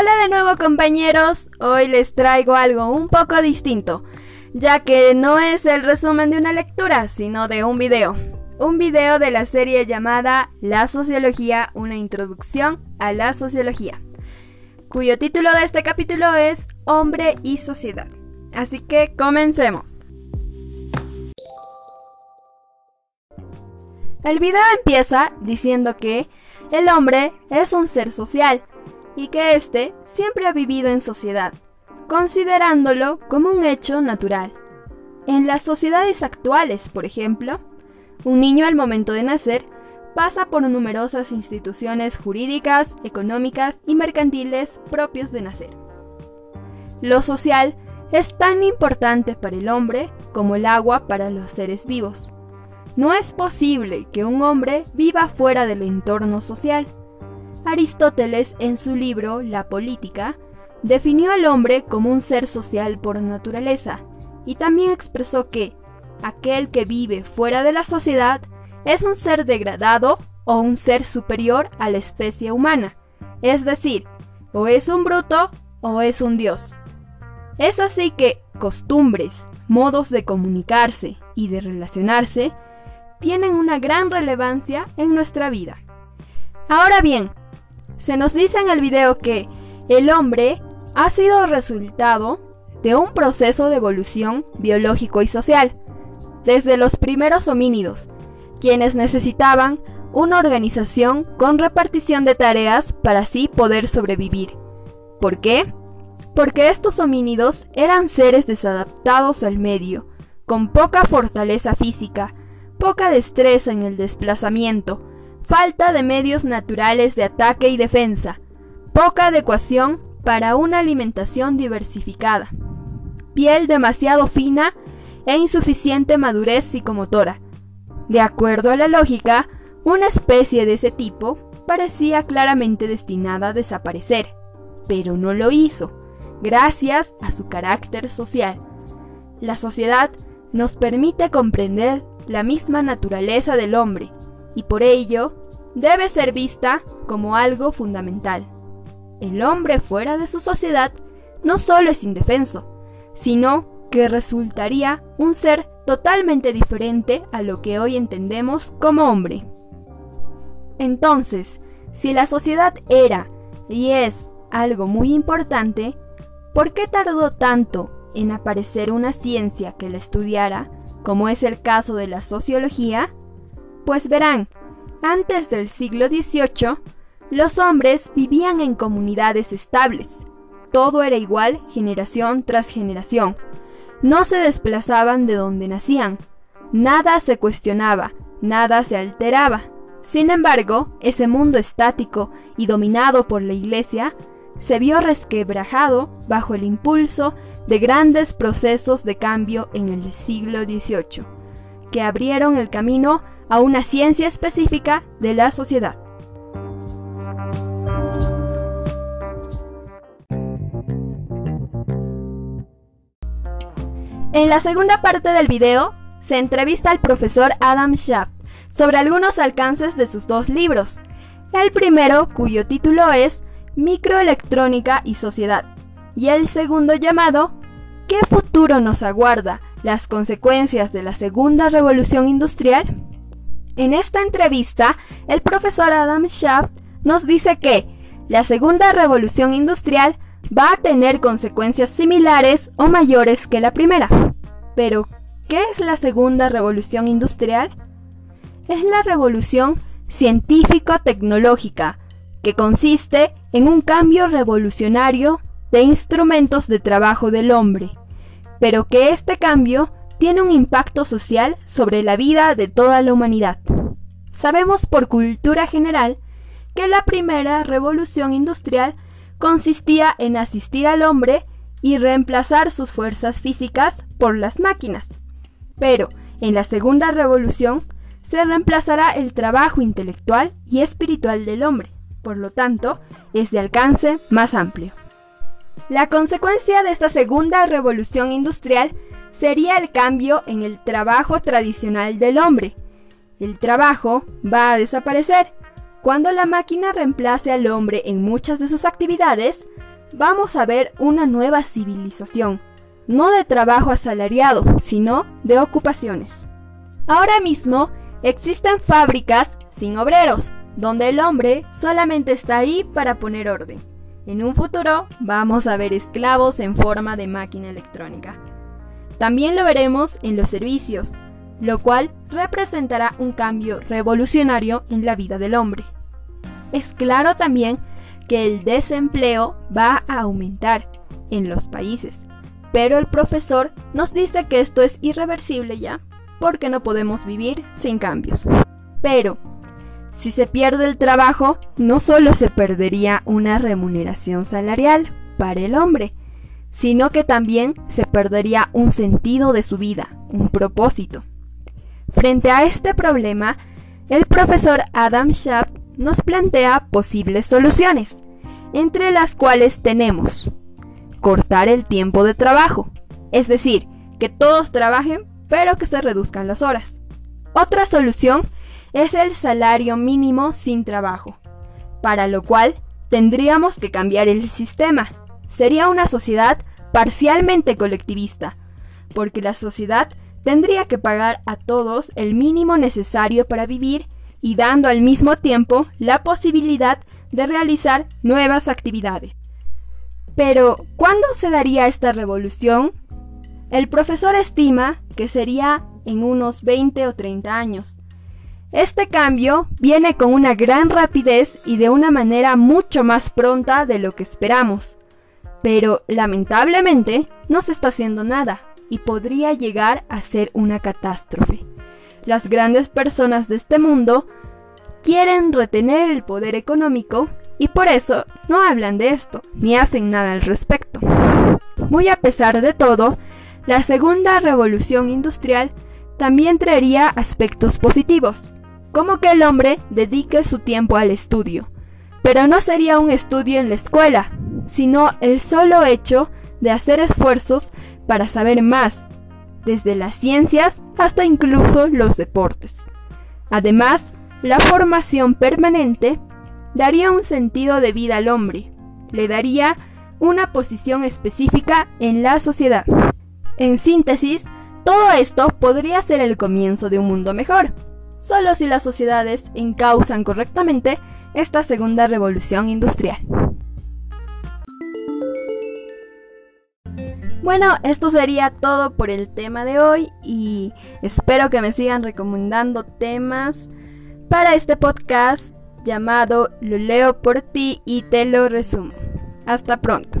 Hola de nuevo compañeros, hoy les traigo algo un poco distinto, ya que no es el resumen de una lectura, sino de un video. Un video de la serie llamada La Sociología, una introducción a la sociología, cuyo título de este capítulo es Hombre y Sociedad. Así que comencemos. El video empieza diciendo que el hombre es un ser social, y que éste siempre ha vivido en sociedad, considerándolo como un hecho natural. En las sociedades actuales, por ejemplo, un niño al momento de nacer pasa por numerosas instituciones jurídicas, económicas y mercantiles propios de nacer. Lo social es tan importante para el hombre como el agua para los seres vivos. No es posible que un hombre viva fuera del entorno social. Aristóteles, en su libro La Política, definió al hombre como un ser social por naturaleza y también expresó que aquel que vive fuera de la sociedad es un ser degradado o un ser superior a la especie humana, es decir, o es un bruto o es un dios. Es así que costumbres, modos de comunicarse y de relacionarse tienen una gran relevancia en nuestra vida. Ahora bien, se nos dice en el video que el hombre ha sido resultado de un proceso de evolución biológico y social, desde los primeros homínidos, quienes necesitaban una organización con repartición de tareas para así poder sobrevivir. ¿Por qué? Porque estos homínidos eran seres desadaptados al medio, con poca fortaleza física, poca destreza en el desplazamiento, falta de medios naturales de ataque y defensa, poca adecuación para una alimentación diversificada, piel demasiado fina e insuficiente madurez psicomotora. De acuerdo a la lógica, una especie de ese tipo parecía claramente destinada a desaparecer, pero no lo hizo, gracias a su carácter social. La sociedad nos permite comprender la misma naturaleza del hombre, y por ello debe ser vista como algo fundamental. El hombre fuera de su sociedad no solo es indefenso, sino que resultaría un ser totalmente diferente a lo que hoy entendemos como hombre. Entonces, si la sociedad era y es algo muy importante, ¿por qué tardó tanto en aparecer una ciencia que la estudiara, como es el caso de la sociología? Pues verán, antes del siglo XVIII, los hombres vivían en comunidades estables. Todo era igual generación tras generación. No se desplazaban de donde nacían. Nada se cuestionaba, nada se alteraba. Sin embargo, ese mundo estático y dominado por la Iglesia se vio resquebrajado bajo el impulso de grandes procesos de cambio en el siglo XVIII, que abrieron el camino a una ciencia específica de la sociedad. En la segunda parte del video se entrevista al profesor Adam Schaft sobre algunos alcances de sus dos libros. El primero, cuyo título es Microelectrónica y Sociedad, y el segundo llamado ¿Qué futuro nos aguarda? Las consecuencias de la segunda revolución industrial. En esta entrevista, el profesor Adam Schaft nos dice que la segunda revolución industrial va a tener consecuencias similares o mayores que la primera. Pero, ¿qué es la segunda revolución industrial? Es la revolución científico-tecnológica, que consiste en un cambio revolucionario de instrumentos de trabajo del hombre, pero que este cambio tiene un impacto social sobre la vida de toda la humanidad. Sabemos por cultura general que la primera revolución industrial consistía en asistir al hombre y reemplazar sus fuerzas físicas por las máquinas. Pero en la segunda revolución se reemplazará el trabajo intelectual y espiritual del hombre, por lo tanto, es de alcance más amplio. La consecuencia de esta segunda revolución industrial sería el cambio en el trabajo tradicional del hombre. El trabajo va a desaparecer. Cuando la máquina reemplace al hombre en muchas de sus actividades, vamos a ver una nueva civilización, no de trabajo asalariado, sino de ocupaciones. Ahora mismo existen fábricas sin obreros, donde el hombre solamente está ahí para poner orden. En un futuro vamos a ver esclavos en forma de máquina electrónica. También lo veremos en los servicios, lo cual representará un cambio revolucionario en la vida del hombre. Es claro también que el desempleo va a aumentar en los países, pero el profesor nos dice que esto es irreversible ya, porque no podemos vivir sin cambios. Pero, si se pierde el trabajo, no solo se perdería una remuneración salarial para el hombre, sino que también se perdería un sentido de su vida, un propósito. Frente a este problema, el profesor Adam Shaft nos plantea posibles soluciones, entre las cuales tenemos cortar el tiempo de trabajo, es decir, que todos trabajen pero que se reduzcan las horas. Otra solución es el salario mínimo sin trabajo, para lo cual tendríamos que cambiar el sistema. Sería una sociedad parcialmente colectivista, porque la sociedad tendría que pagar a todos el mínimo necesario para vivir y dando al mismo tiempo la posibilidad de realizar nuevas actividades. Pero, ¿cuándo se daría esta revolución? El profesor estima que sería en unos 20 o 30 años. Este cambio viene con una gran rapidez y de una manera mucho más pronta de lo que esperamos. Pero lamentablemente no se está haciendo nada y podría llegar a ser una catástrofe. Las grandes personas de este mundo quieren retener el poder económico y por eso no hablan de esto ni hacen nada al respecto. Muy a pesar de todo, la segunda revolución industrial también traería aspectos positivos, como que el hombre dedique su tiempo al estudio, pero no sería un estudio en la escuela, sino el solo hecho de hacer esfuerzos para saber más, desde las ciencias hasta incluso los deportes. Además, la formación permanente daría un sentido de vida al hombre, le daría una posición específica en la sociedad. En síntesis, todo esto podría ser el comienzo de un mundo mejor, solo si las sociedades encausan correctamente esta segunda revolución industrial. Bueno, esto sería todo por el tema de hoy y espero que me sigan recomendando temas para este podcast llamado Lo leo por ti y te lo resumo. Hasta pronto.